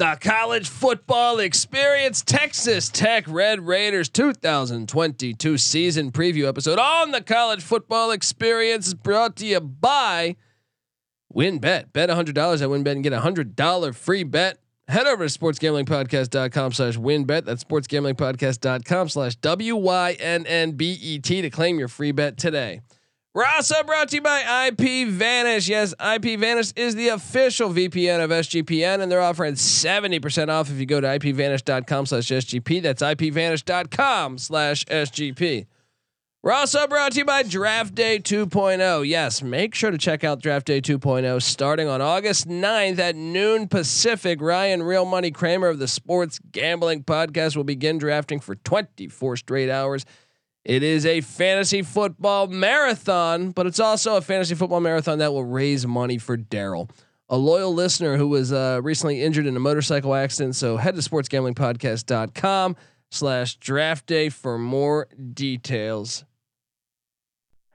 The college football experience Texas Tech Red Raiders 2022 season preview episode on the college football experience is brought to you by WynnBET. Bet $100 at WynnBET and get a $100 free bet. Head over to sportsgamblingpodcast.com slash wynnbet. That's sportsgamblingpodcast.com slash W-Y-N-N-B-E-T to claim your free bet today. Rasa brought to you by IP Vanish. Yes, IP Vanish is the official VPN of SGPN, and they're offering 70% off if you go to ipvanish.com slash SGP. That's ipvanish.com slash SGP. We're also brought to you by Draft Day 2.0. Yes, make sure to check out Draft Day 2.0 starting on August 9th at noon Pacific. Ryan Real Money Kramer of the Sports Gambling Podcast will begin drafting for 24 straight hours. It is a fantasy football marathon, but it's also a fantasy football marathon that will raise money for Daryl, a loyal listener who was uh, recently injured in a motorcycle accident. So head to sportsgamblingpodcast.com slash draft day for more details.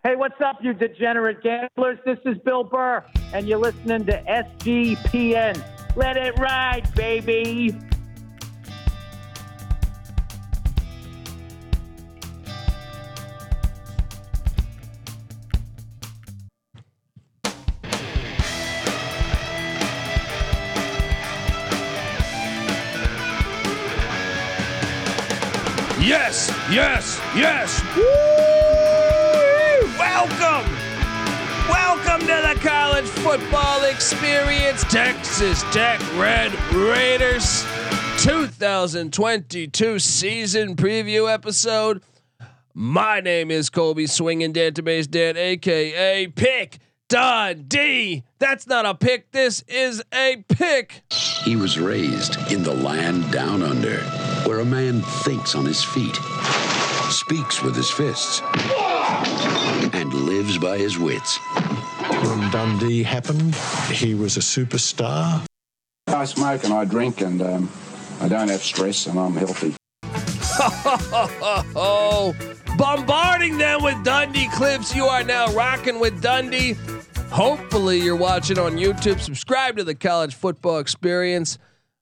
Hey, what's up, you degenerate gamblers? This is Bill Burr, and you're listening to SGPN. Let it ride, baby. Yes, yes. Woo! Welcome. Welcome to the college football experience. Texas Tech Red Raiders 2022 season preview episode. My name is Colby Swinging Database Dan, aka Pick Dundee. That's not a pick. This is a pick. He was raised in the land down under, where a man thinks on his feet, speaks with his fists, and lives by his wits. When Dundee happened, he was a superstar. I smoke and I drink and um, I don't have stress and I'm healthy. oh, bombarding them with Dundee clips. You are now rocking with Dundee. Hopefully, you're watching on YouTube. Subscribe to the College Football Experience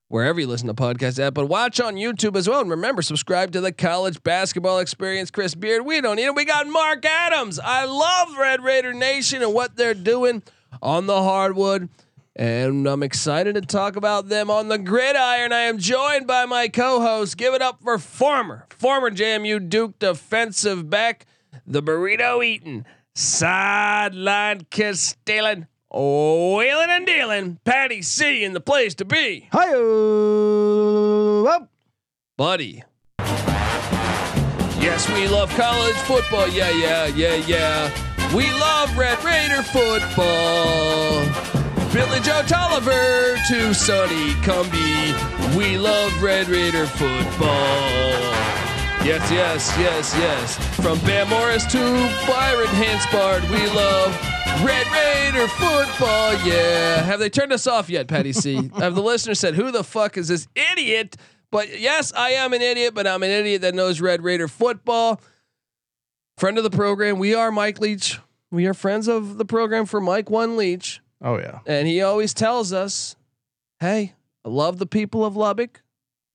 wherever you listen to podcasts at, but watch on YouTube as well. And remember, subscribe to the College Basketball Experience. Chris Beard, we don't need it. We got Mark Adams. I love Red Raider Nation and what they're doing on the hardwood. And I'm excited to talk about them on the gridiron. I am joined by my co-host. Give it up for former, former JMU Duke defensive back, the burrito eating, sideline kiss stealing, wheeling and dealing, Patty C in the place to be. Hi, buddy. Yes, we love college football. Yeah, yeah, yeah, yeah. We love Red Raider football. Billy Joe Tolliver to Sonny Cumbie. We love Red Raider football. Yes, yes, yes, yes. From Bam Morris to Byron Hanspard, we love Red Raider football. Yeah. Have they turned us off yet, Patty C? Have the listener said, "Who the fuck is this idiot?" But yes, I am an idiot, but I'm an idiot that knows Red Raider football. Friend of the program, we are Mike Leach. We are friends of the program for Mike One Leach. Oh yeah. And he always tells us, "Hey, I love the people of Lubbock.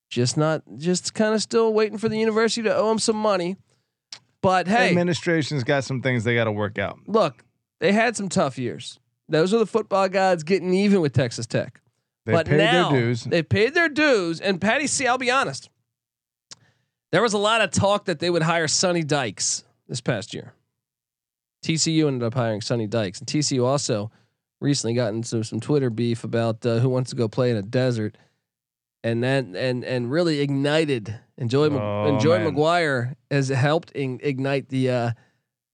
Just not just kind of still waiting for the university to owe him some money." But hey, administration's got some things they got to work out. Look, they had some tough years. Those are the football gods getting even with Texas Tech. They but paid now their dues. they paid their dues. And Patty C, I'll be honest, there was a lot of talk that they would hire Sonny Dykes this past year. TCU ended up hiring Sonny Dykes, and TCU also recently got into some Twitter beef about uh, who wants to go play in a desert, and that and and really ignited. Enjoy Oh, Enjoy man. McGuire has helped in, ignite the uh,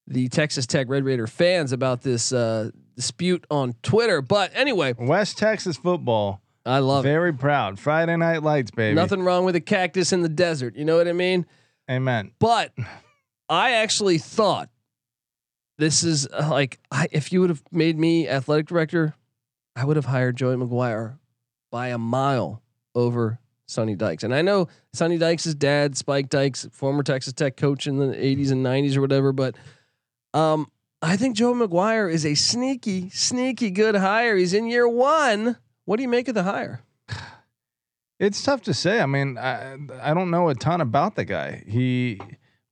the Texas Tech Red Raider fans about this uh, dispute on Twitter. But anyway, West Texas football I love it. Very proud. Friday Night Lights, baby. Nothing wrong with a cactus in the desert. You know what I mean? Amen. But I actually thought this is uh, like I, if you would have made me athletic director, I would have hired Joey McGuire by a mile over Sonny Dykes. And I know Sonny Dykes' dad, Spike Dykes, former Texas Tech coach in the 80s and 90s or whatever, but um, I think Joe McGuire is a sneaky, sneaky good hire. He's in year one. What do you make of the hire? It's tough to say. I mean, I I don't know a ton about the guy. He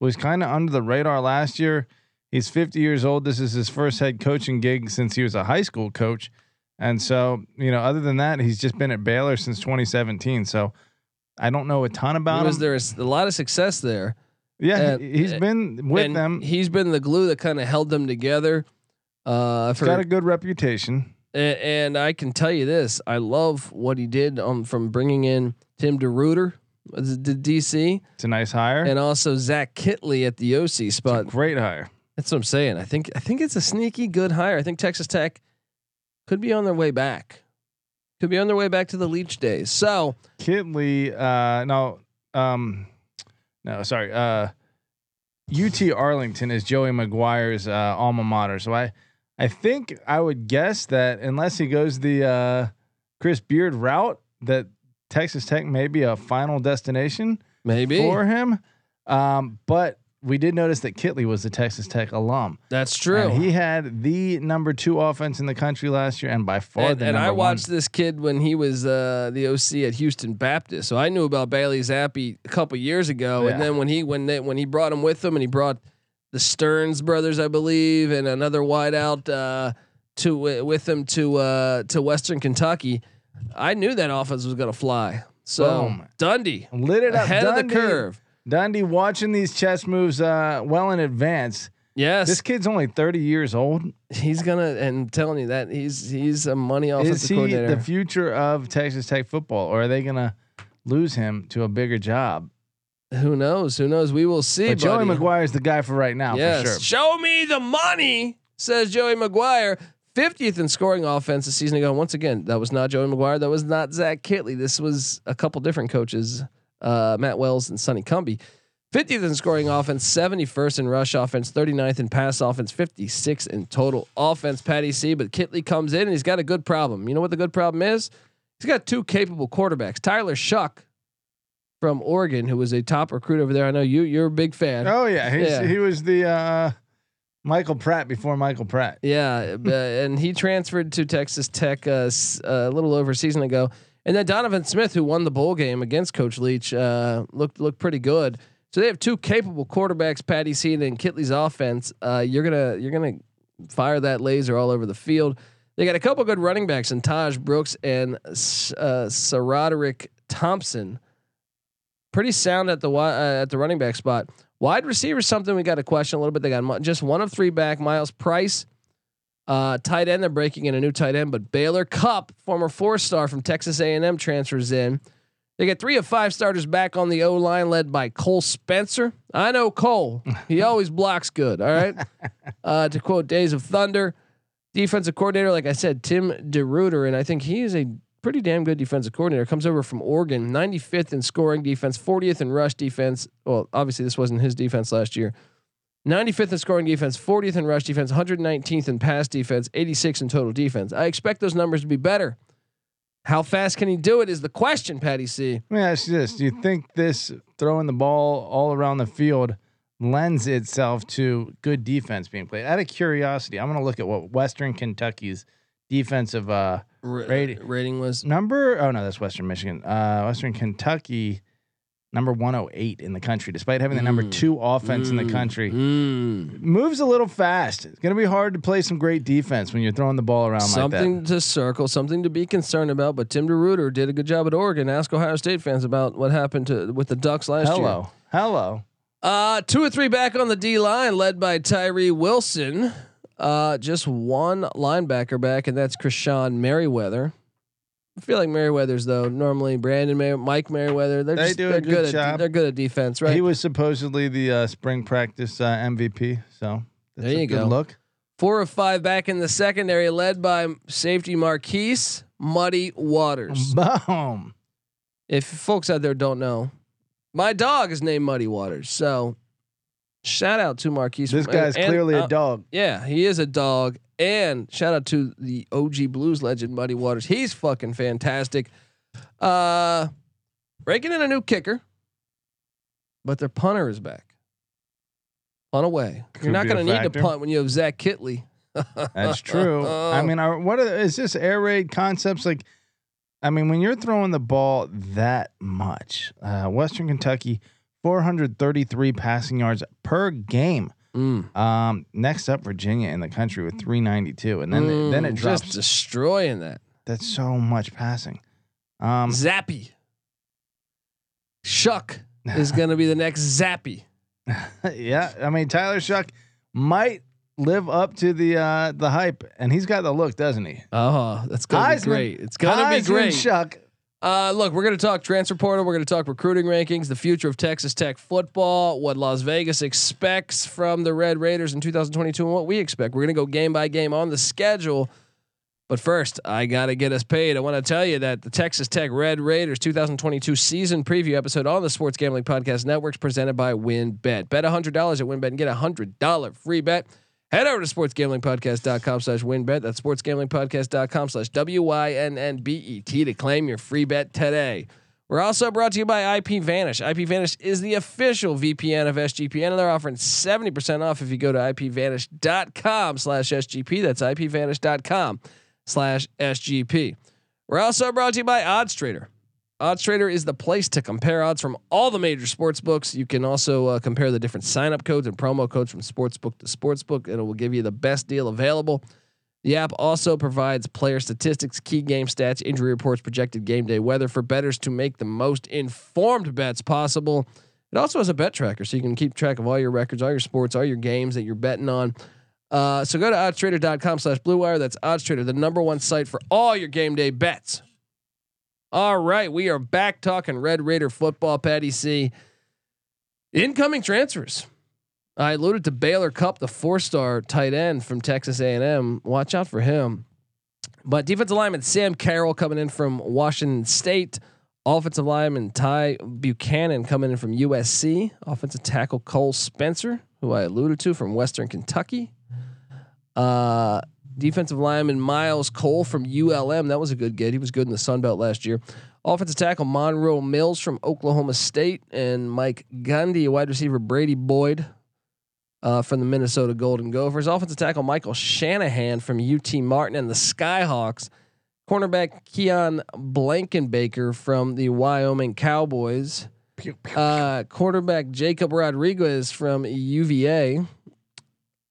was kind of under the radar last year. He's 50 years old. This is his first head coaching gig since he was a high school coach. And so, you know, other than that, he's just been at Baylor since 2017. So I don't know a ton about Was him. there a lot of success there? yeah, and- he's been with and them. He's been the glue that kind of held them together. Uh, He's for, got a good reputation. A- and I can tell you this: I love what he did um, from bringing in Tim DeRuyter, the DC, It's a nice hire. and also Zach Kittley at the OC spot. Great hire. That's what I'm saying. I think I think it's a sneaky good hire. I think Texas Tech could be on their way back. Could be on their way back to the Leach days. So Kittley, uh, no, um, no, sorry. Uh, UT Arlington is Joey McGuire's uh, alma mater. So I, I think I would guess that unless he goes the uh, Chris Beard route, that Texas Tech may be a final destination maybe for him. Um, but we did notice that Kittley was a Texas Tech alum. that's true. And he had the number two offense in the country last year, and by far and, the and number I one. watched this kid when he was uh, the OC at Houston Baptist, so I knew about Bailey Zappe a couple years ago. Yeah. And then when he when they, when he brought him with him, and he brought the Stearns brothers, I believe, and another wideout uh, to with him to uh, to Western Kentucky, I knew that offense was going to fly. So Boom. Dundee lit it up ahead of the curve. Dundee watching these chess moves uh, well in advance. Yes, This kid's only 30 years old. he's gonna. And I'm telling you that he's he's a money offensive Is he coordinator. the future of Texas Tech football, or are they gonna lose him to a bigger job? Who knows? Who knows? We will see. But Joey. McGuire is the guy for right now, yes. for sure. Show me the money, says Joey McGuire. 50th in scoring offense a season ago. Once again, that was not Joey McGuire. That was not Zach Kittley. This was a couple different coaches, uh, Matt Wells and Sonny Cumbie. 50th in scoring offense, 71st in rush offense, 39th in pass offense, 56 in total offense. Patty C. But Kittley comes in and he's got a good problem. You know what the good problem is? He's got two capable quarterbacks. Tyler Shough from Oregon, who was a top recruit over there. I know you you're a big fan. Oh yeah, Yeah. he was the uh, Michael Pratt before Michael Pratt. Yeah, uh, and he transferred to Texas Tech uh, s- a little over a season ago. And then Donovan Smith, who won the bowl game against Coach Leach, uh, looked looked pretty good. So they have two capable quarterbacks, Patty Sean and Kittley's offense. Uh, you're gonna you're gonna fire that laser all over the field. They got a couple good running backs in Tahj Brooks and uh, Roderick Thompson. Pretty sound at the uh, at the running back spot. Wide receiver something we got to question a little bit. They got just one of three back. Myles Price, uh, tight end. They're breaking in a new tight end, but Baylor Cupp, former four star from Texas A&M, transfers in. They get three of five starters back on the O line, led by Cole Spencer. I know Cole; he always blocks good. All right. Uh, to quote Days of Thunder, defensive coordinator, like I said, Tim DeRuyter, and I think he is a pretty damn good defensive coordinator. Comes over from Oregon, 95th in scoring defense, 40th in rush defense. Well, obviously this wasn't his defense last year. 95th in scoring defense, 40th in rush defense, 119th in pass defense, 86 in total defense. I expect those numbers to be better. How fast can he do it is the question, Patty C. Let me ask you this: Do you think this throwing the ball all around the field lends itself to good defense being played? Out of curiosity, I'm going to look at what Western Kentucky's defensive uh, Ra- Rating. rating was number. Oh no, that's Western Michigan. Uh, Western Kentucky, number 108 in the country, despite having the number Mm. two offense in the Mm, country. mm. Moves a little fast. It's going to be hard to play some great defense when you're throwing the ball around like something to circle, something to be concerned about. But Tim DeRuyter did a good job at Oregon. Ask Ohio State fans about what happened to with the Ducks last year. Hello, hello. Uh, two or three back on the D line, led by Tyree Wilson. Uh, just one linebacker back, and that's Krishon Merriweather. I feel like Merriweather's though normally Brandon Mer- Mike Merriweather. They're They just, do a they're good at job. they're good at defense, right? He was supposedly the uh, spring practice uh, MVP, so that's There a you good go. look. Four of five back in the secondary, led by safety Marquise Muddy Waters. Boom. If folks out there don't know, my dog is named Muddy Waters. So shout out to Marquise. This guy's clearly uh, a dog. Yeah, he is a dog. And shout out to the OG Blues legend Muddy Waters. He's fucking fantastic. Uh breaking in a new kicker, but their punter is back. Punt away. Could You're not going to need to punt when you have Zach Kittley. That's true. I mean, are, what are, is this air raid concepts like? I mean, when you're throwing the ball that much, uh, Western Kentucky, 433 passing yards per game. Mm. Um, next up, Virginia in the country with 392, and then then it Mm, drops. just destroying that. That's so much passing. Um, Zappe. Shough is going to be the next Zappe. yeah, I mean Tyler Shough might live up to the uh the hype, and he's got the look, doesn't he? Oh, that's going to Heisman- be great. It's going to be Heisman great. Shough. Uh, look, we're going to talk transfer portal. We're going to talk recruiting rankings, the future of Texas Tech football, what Las Vegas expects from the Red Raiders in 2022, and what we expect. We're going to go game by game on the schedule. But first, I got to get us paid. I want to tell you that the Texas Tech Red Raiders 2022 season preview episode on the Sports Gambling Podcast Network is presented by WynnBET. Bet $100 at WynnBET and get a $100 free bet. Head over to sportsgamblingpodcast.com slash wynnbet. That's sportsgamblingpodcast.com slash W-I-N-N-B-E-T to claim your free bet today. We're also brought to you by IP Vanish. IP Vanish is the official VPN of SGPN, and they're offering 70% off if you go to ipvanish.com slash SGP. That's ipvanish.com slash SGP. We're also brought to you by Odds Trader. Odds Trader is the place to compare odds from all the major sports books. You can also uh, compare the different sign up codes and promo codes from sportsbook to sportsbook, and it will give you the best deal available. The app also provides player statistics, key game stats, injury reports, projected game day weather for bettors to make the most informed bets possible. It also has a bet tracker, so you can keep track of all your records, all your sports, all your games that you're betting on. Uh, so go to oddstrader.com slash blue wire. That's oddstrader, the number one site for all your game day bets. All right, we are back talking Red Raider football, Patty C. Incoming transfers. I alluded to Baylor Cupp, the four-star tight end from Texas A&M. Watch out for him. But defensive lineman Sam Carroll coming in from Washington State. Offensive lineman Ty Buchanan coming in from USC. Offensive tackle Cole Spencer, who I alluded to from Western Kentucky. Uh, defensive lineman Miles Cole from ULM. That was a good get. He was good in the Sun Belt last year. Offensive tackle Monroe Mills from Oklahoma State, and Mike Gundy, wide receiver Brady Boyd uh, from the Minnesota Golden Gophers. Offensive tackle Michael Shanahan from UT Martin and the Skyhawks. Cornerback Keon Blankenbaker from the Wyoming Cowboys. Uh, quarterback Jacob Rodriguez from UVA.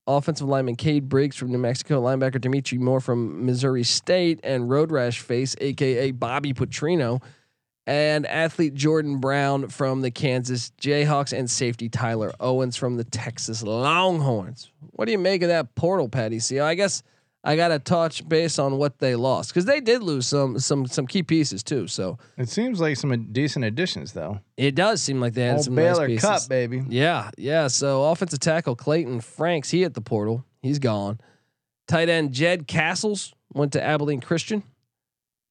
Offensive lineman Cade Briggs from New Mexico. Linebacker Dimitri Moore from Missouri State. And road rash face, aka Bobby Petrino. And athlete Jordan Brown from the Kansas Jayhawks and safety Tyler Owens from the Texas Longhorns. What do you make of that portal, Patty? See, I guess I got to touch base on what they lost because they did lose some some some key pieces too. So It seems like some decent additions, though. it does seem like they had Old some Baylor nice Cup, baby. Yeah, yeah. So offensive tackle Clayton Franks, he hit the portal. He's gone. Tight end Jed Castles went to Abilene Christian.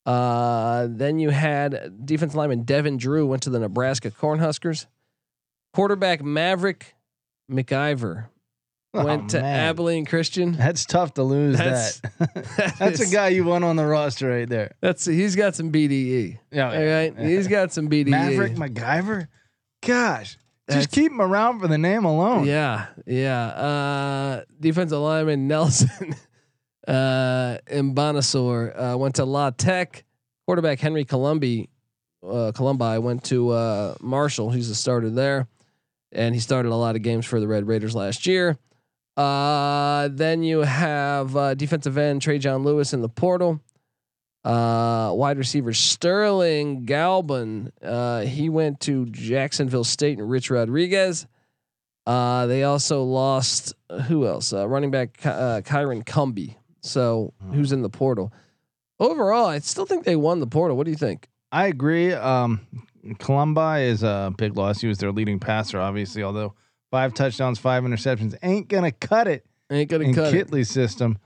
Uh, then you had defensive lineman Devin Drew went to the Nebraska Cornhuskers. Quarterback Maverick McIver went Oh, to man. Abilene Christian. That's tough to lose That's- that. That's a guy you want on the roster right there. That's he's got some BDE. Yeah, All right, he's got some BDE. Maverick MacGyver. Gosh, That's- just keep him around for the name alone. Yeah, yeah. Uh, defensive lineman Nelson uh, uh, went to La Tech. Quarterback Henry Colombi, uh, Colombi went to uh, Marshall. He's a starter there, and he started a lot of games for the Red Raiders last year. Uh, then you have uh, defensive end Trey John Lewis in the portal. Uh, wide receiver Sterling Galban. Uh, he went to Jacksonville State and Rich Rodriguez. Uh, they also lost uh, who else? Uh, running back uh, Kyron Cumby. So who's in the portal? Overall, I still think they won the portal. What do you think? I agree. Um, Colombi is a big loss. He was their leading passer, obviously. Although five touchdowns, five interceptions ain't gonna cut it Ain't gonna in cut it. In the Kittley's system.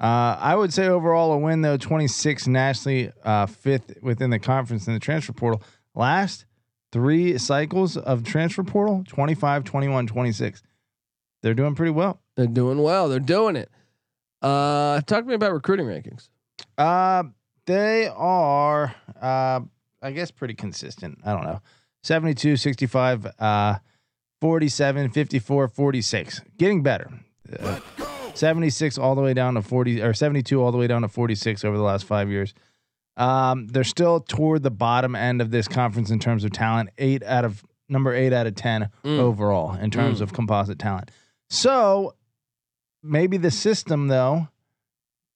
Uh, I would say overall a win though, 26 nationally, uh, fifth within the conference in the transfer portal. Last three cycles of transfer portal, 25, 21, 26. They're doing pretty well. They're doing well. They're doing it. Uh, talk to me about recruiting rankings. Uh, they are, uh, I guess, pretty consistent. I don't know. 72, 65, uh, 47, 54, 46. Getting better. Uh, 76 all the way down to 40 or 72 all the way down to 46 over the last five years. Um, they're still toward the bottom end of this conference in terms of talent. Eight out of number eight out of 10 Mm. overall in terms Mm. of composite talent. So maybe the system though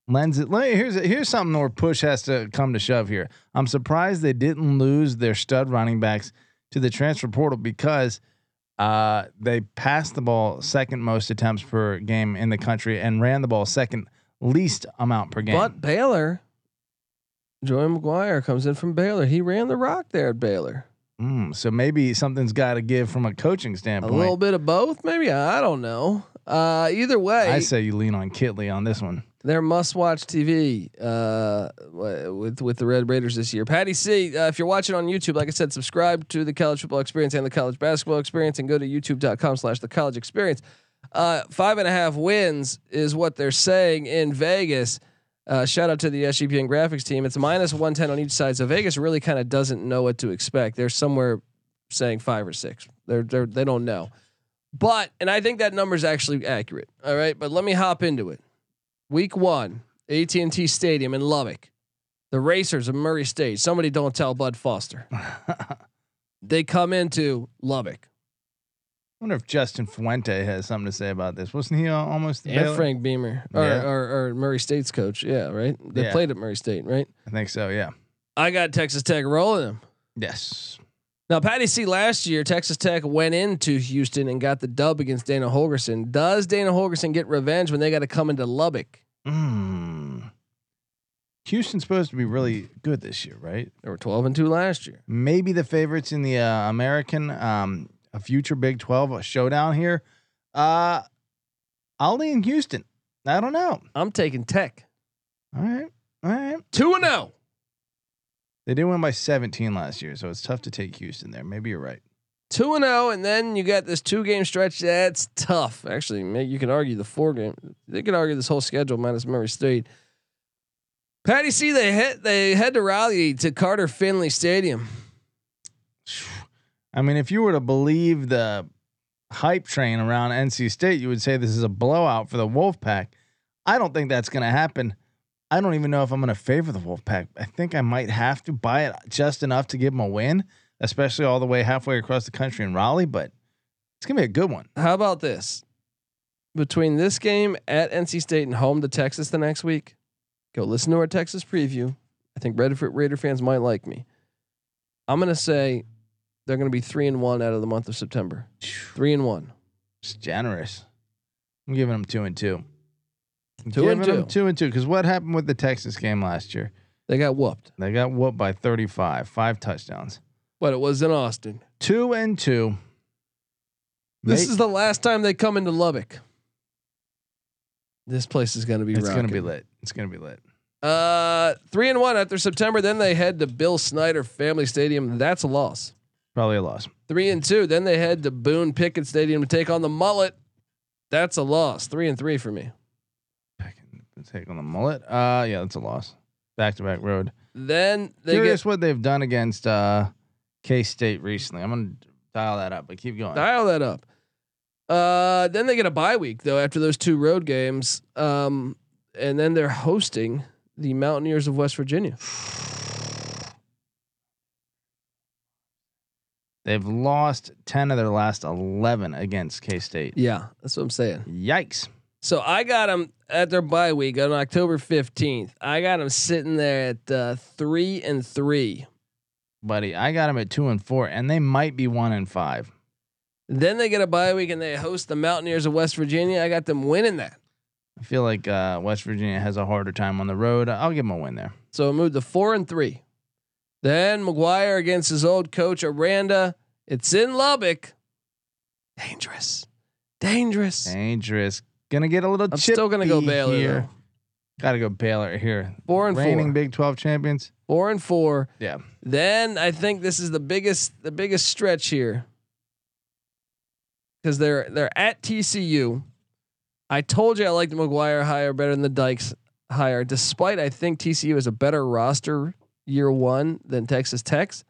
lends it. Here's here's something where push has to come to shove here. I'm surprised they didn't lose their stud running backs to the transfer portal because uh, they passed the ball second most attempts per game in the country and ran the ball second least amount per game. But Baylor, Joey McGuire comes in from Baylor. He ran the rock there at Baylor. Mm, so maybe something's got to give from a coaching standpoint. A little bit of both, maybe. I don't know. Uh, either way, I say you lean on Kittley on this one. They're must-watch TV uh, with with the Red Raiders this year. Patty C, uh, if you're watching on YouTube, like I said, subscribe to the College Football Experience and the College Basketball Experience, and go to YouTube.com/slash The College Experience. Uh, five and a half wins is what they're saying in Vegas. Uh, shout out to the SGPN graphics team. It's minus 110 on each side. So Vegas really kind of doesn't know what to expect. They're somewhere saying five or six. They're, they're, they don't know. But, and I think that number is actually accurate. All right. But let me hop into it. Week one, AT&T Stadium in Lubbock. The Racers of Murray State. Somebody don't tell Bud Foster. They come into Lubbock. I wonder if Justin Fuente has something to say about this. Wasn't he almost the And Baylor- Frank Beamer, or, Yeah. or, or Murray State's coach. Yeah, right. They Yeah. played at Murray State, right? I think so. Yeah. I got Texas Tech rolling them. Yes. Now, Patty C. Last year, Texas Tech went into Houston and got the dub against Dana Holgorsen. Does Dana Holgorsen get revenge when they got to come into Lubbock? Mm. Houston's supposed to be really good this year, right? They were twelve and two last year. Maybe the favorites in the uh, American, um, a future Big Twelve showdown here. Uh, I'll lean Houston. I don't know. I'm taking Tech All right. All right. two and oh. zero. They did win by 17 last year, so it's tough to take Houston there. Maybe you're right. Two and zero, and then you got this two game stretch. That's tough. Actually, you can argue the four game. They could argue this whole schedule minus Murray State. Patty C. They head they head to Raleigh to Carter Finley Stadium. I mean, if you were to believe the hype train around NC State, you would say this is a blowout for the Wolfpack. I don't think that's going to happen. I don't even know if I'm going to favor the Wolfpack. I think I might have to buy it just enough to give them a win, especially all the way halfway across the country in Raleigh. But it's going to be a good one. How about this? Between this game at NC State and home to Texas the next week, go listen to our Texas preview. I think Red Raider fans might like me. I'm gonna say they're gonna be three and one out of the month of September. Three and one. It's generous. I'm giving them two and two. I'm Two and giving them two. two and two. Because what happened with the Texas game last year? They got whooped, They got whooped by 35, five touchdowns. But it was in Austin. Two and two. This is the last time they come into Lubbock. This place is gonna be. It's gonna be lit. It's gonna be lit. Uh, three and one after September. Then they head to Bill Snyder Family Stadium. That's a loss. Probably a loss. Three and two. Then they head to Boone Pickens Stadium to take on the Mullet. That's a loss. Three and three for me. Take on the mullet. Uh, yeah, that's a loss. Back to back road. Then they Curious get what they've done against uh, K State recently. I'm gonna dial that up, but keep going. dial that up. Uh, then they get a bye week though after those two road games. Um, and then they're hosting the Mountaineers of West Virginia. They've lost ten of their last eleven against K State. Yeah, that's what I'm saying. Yikes! So I got them at their bye week on October 15th. I got them sitting there at uh, three and three. Buddy. I got them at two and four, and they might be one and five. Then they get a bye week and they host the Mountaineers of West Virginia. I got them winning that. I feel like uh, West Virginia has a harder time on the road. I'll give them a win there. So it moved to four and three. Then McGuire against his old coach Aranda. It's in Lubbock. Dangerous. Dangerous. Dangerous. Gonna get a little. I'm still gonna go Baylor, here. though. Got to go Baylor here. Four and Reigning four. Big Twelve champions. Four and four. Yeah. Then I think this is the biggest the biggest stretch here. Because they're they're at TCU. I told you I liked the McGuire hire better than the Dykes hire, despite I think TCU is a better roster year one than Texas Tech's.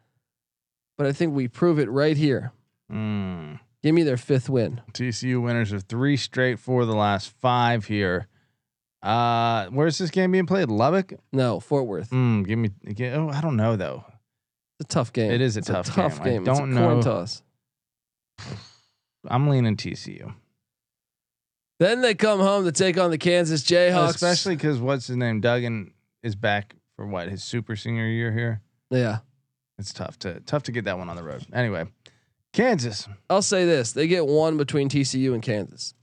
But I think we prove it right here. Mm. Give me their fifth win. TCU winners of three straight for the last five here. Uh, where's this game being played? Lubbock. No, Fort Worth. Mm, give me. gi- Oh, I don't know though. It's a tough game. It is a It's tough a tough game. I game. It's a don't coin know. toss. I'm leaning TCU, Then they come home to take on the Kansas Jayhawks. especially because what's his name? Duggan is back for what his super senior year here. yeah. It's tough to tough to get that one on the road. Anyway, Kansas. I'll say this: they get one between TCU and Kansas.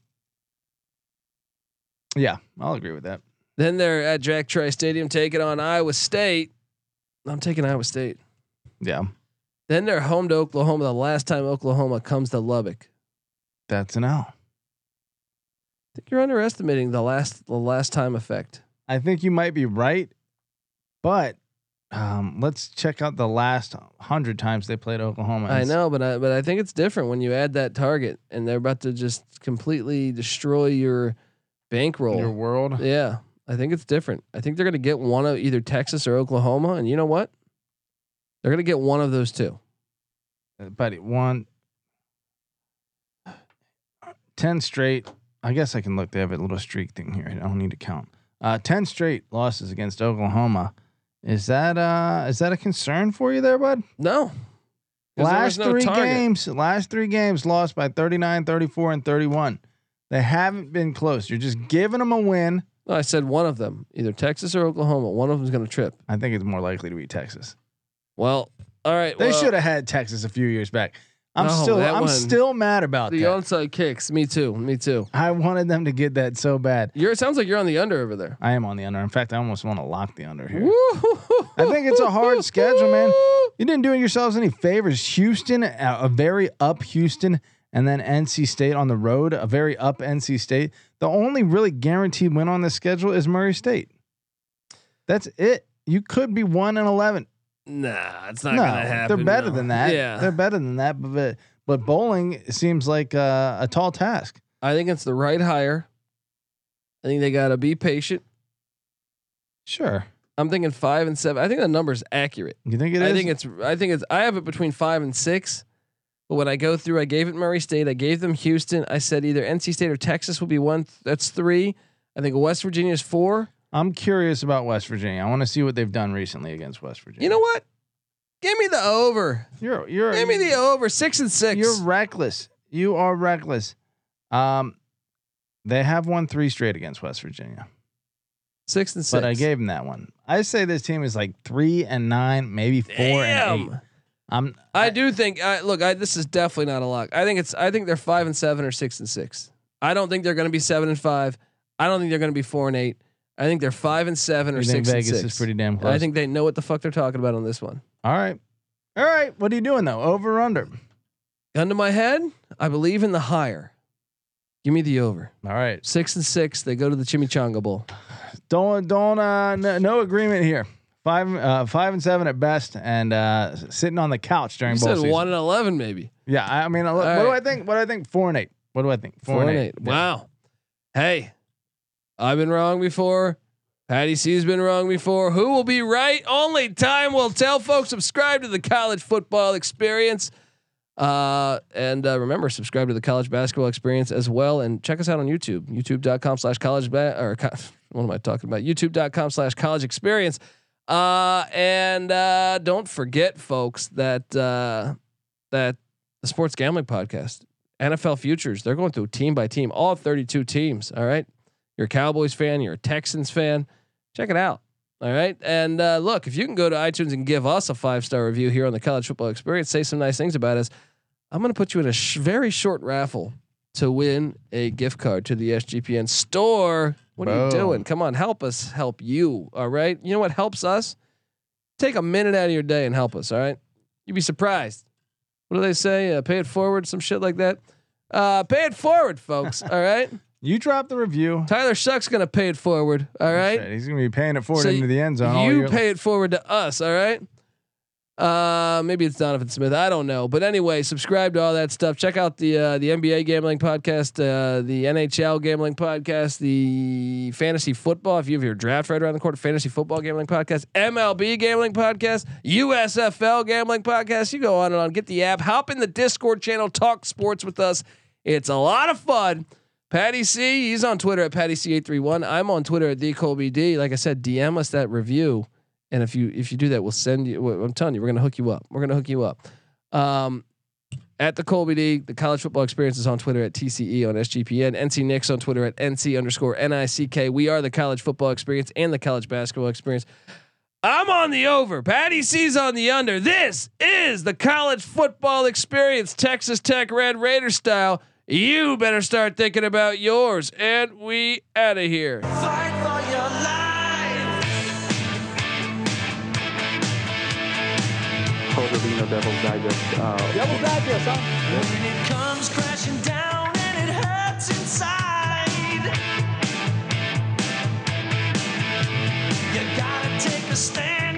Yeah, I'll agree with that. Then they're at Jack Trice Stadium taking on Iowa State. I'm taking Iowa State. Yeah, Then they're home to Oklahoma. The last time Oklahoma comes to Lubbock. that's an L. I think you're underestimating the last the last time effect. I think you might be right, but um, let's check out the last hundred times they played Oklahoma. I know, but I but I think it's different when you add that target and they're about to just completely destroy your bankroll. your world. Yeah, I think it's different. I think they're going to get one of either Texas or Oklahoma, and you know what? They're going to get one of those two. but it won 10 straight. I guess I can look. They have a little streak thing here. I don't need to count. Uh, 10 straight losses against Oklahoma. Is that uh is that a concern for you there, bud? No. Last no three target. games, last three games lost by 39, 34 and 31. They haven't been close. You're just giving them a win. No, I said one of them, either Texas or Oklahoma. One of them's going to trip. I think it's more likely to be Texas. Well, all right. They well, should have had Texas a few years back. I'm No, still I'm one- still mad about the that. onside kicks. Me too. Me too. I wanted them to get that so bad. You're. It sounds like you're on the under over there. I am on the under. In fact, I almost want to lock the under here. I think it's a hard schedule, man. You didn't do yourselves any favors. Houston, a, a very up Houston, and then NC State on the road, a very up NC State. The only really guaranteed win on the schedule is Murray State. That's it. You could be one and eleven. Nah, it's not no, gonna happen. they're better no. than that. Yeah, they're better than that. But but, bowling seems like uh, a tall task. I think it's the right hire. I think they got to be patient. Sure. I'm thinking five and seven. I think the number's accurate. You think it is? I think it's. I think it's. I have it between five and six. But when I go through, I gave it Murray State. I gave them Houston. I said either NC State or Texas will be one. That's three. I think West Virginia is four. I'm curious about West Virginia. I want to see what they've done recently against West Virginia. You know what? Give me the over. you're you're Give me the over. Six and 6 You're reckless. You are reckless. Um, they have won three straight against West Virginia, six and six. but I gave them that one. I say this team is like three and nine, maybe four and eight. I'm. I do think. I, look, I, this is definitely not a lock. I think it's. I think they're five and seven or six and six. I don't think they're going to be seven and five. I don't think they're going to be four and eight. I think they're five and seven or six Vegas and six. is pretty damn close. I think they know what the fuck they're talking about on this one. All right, all right. What are you doing though? Over or under? Gun to my head, I believe in the higher. Give me the over. All right. Six and six. They go to the Chimichanga Bowl. Don't don't uh no, no agreement here. Five uh five and seven at best, and uh sitting on the couch during You bowl said season. one and eleven, maybe. Yeah, I I mean, what All do I think? What do I think? Four and eight. What do I think? Four, and eight. Yeah. Wow. Hey, I've been wrong before. Patty C's been wrong before. Who will be right? Only time will tell. Folks, subscribe to the college football experience. Uh, and uh, remember, subscribe to the college basketball experience as well. And check us out on YouTube, youtube.com slash college ba- or co- what am I talking about? YouTube.com slash college experience. Uh, and uh, don't forget, folks, that uh, that the sports gambling podcast, NFL futures, they're going through team by team, all 32 teams. All right. You're a Cowboys fan, you're a Texans fan. Check it out. All right. And uh, look, if you can go to iTunes and give us a five star review here on the college football experience, say some nice things about us, I'm going to put you in a sh- very short raffle to win a gift card to the SGPN store. What are you Boom. doing? Come on, help us help you. All right. You know what helps us? Take a minute out of your day and help us. All right. You'd be surprised. What do they say? Uh, pay it forward, some shit like that. Uh, pay it forward, folks. all right. You drop the review. Tyler Shough's gonna pay it forward. All right. Shit, He's gonna be paying it forward So into the end zone. all You year. pay it forward to us. All right. Uh, maybe it's Donovan Smith. I don't know. But anyway, subscribe to all that stuff. Check out the uh, the NBA gambling podcast, uh, the NHL gambling podcast, the fantasy football. If you have your draft right around the corner, fantasy football gambling podcast, MLB gambling podcast, USFL gambling podcast. You go on and on. Get the app. Hop in the Discord channel. Talk sports with us. It's a lot of fun. Patty C, he's on Twitter at Patty C831. I'm on Twitter at D Colby D. Like I said, DM us that review. And if you if you do that, we'll send you. I'm telling you, we're gonna hook you up. We're gonna hook you up. Um, at the Colby D, the college football experience is on Twitter at TCE on SGPN. NC Nicks on Twitter at NC underscore NICK. We are the college football experience and the college basketball experience. I'm on the over. Patty C's on the under. This is the college football experience, Texas Tech Red Raider style. You better start thinking about yours. And we out of here. Coldovino Devil's Digest. Uh, When it comes crashing down and it hurts inside, you gotta take a stand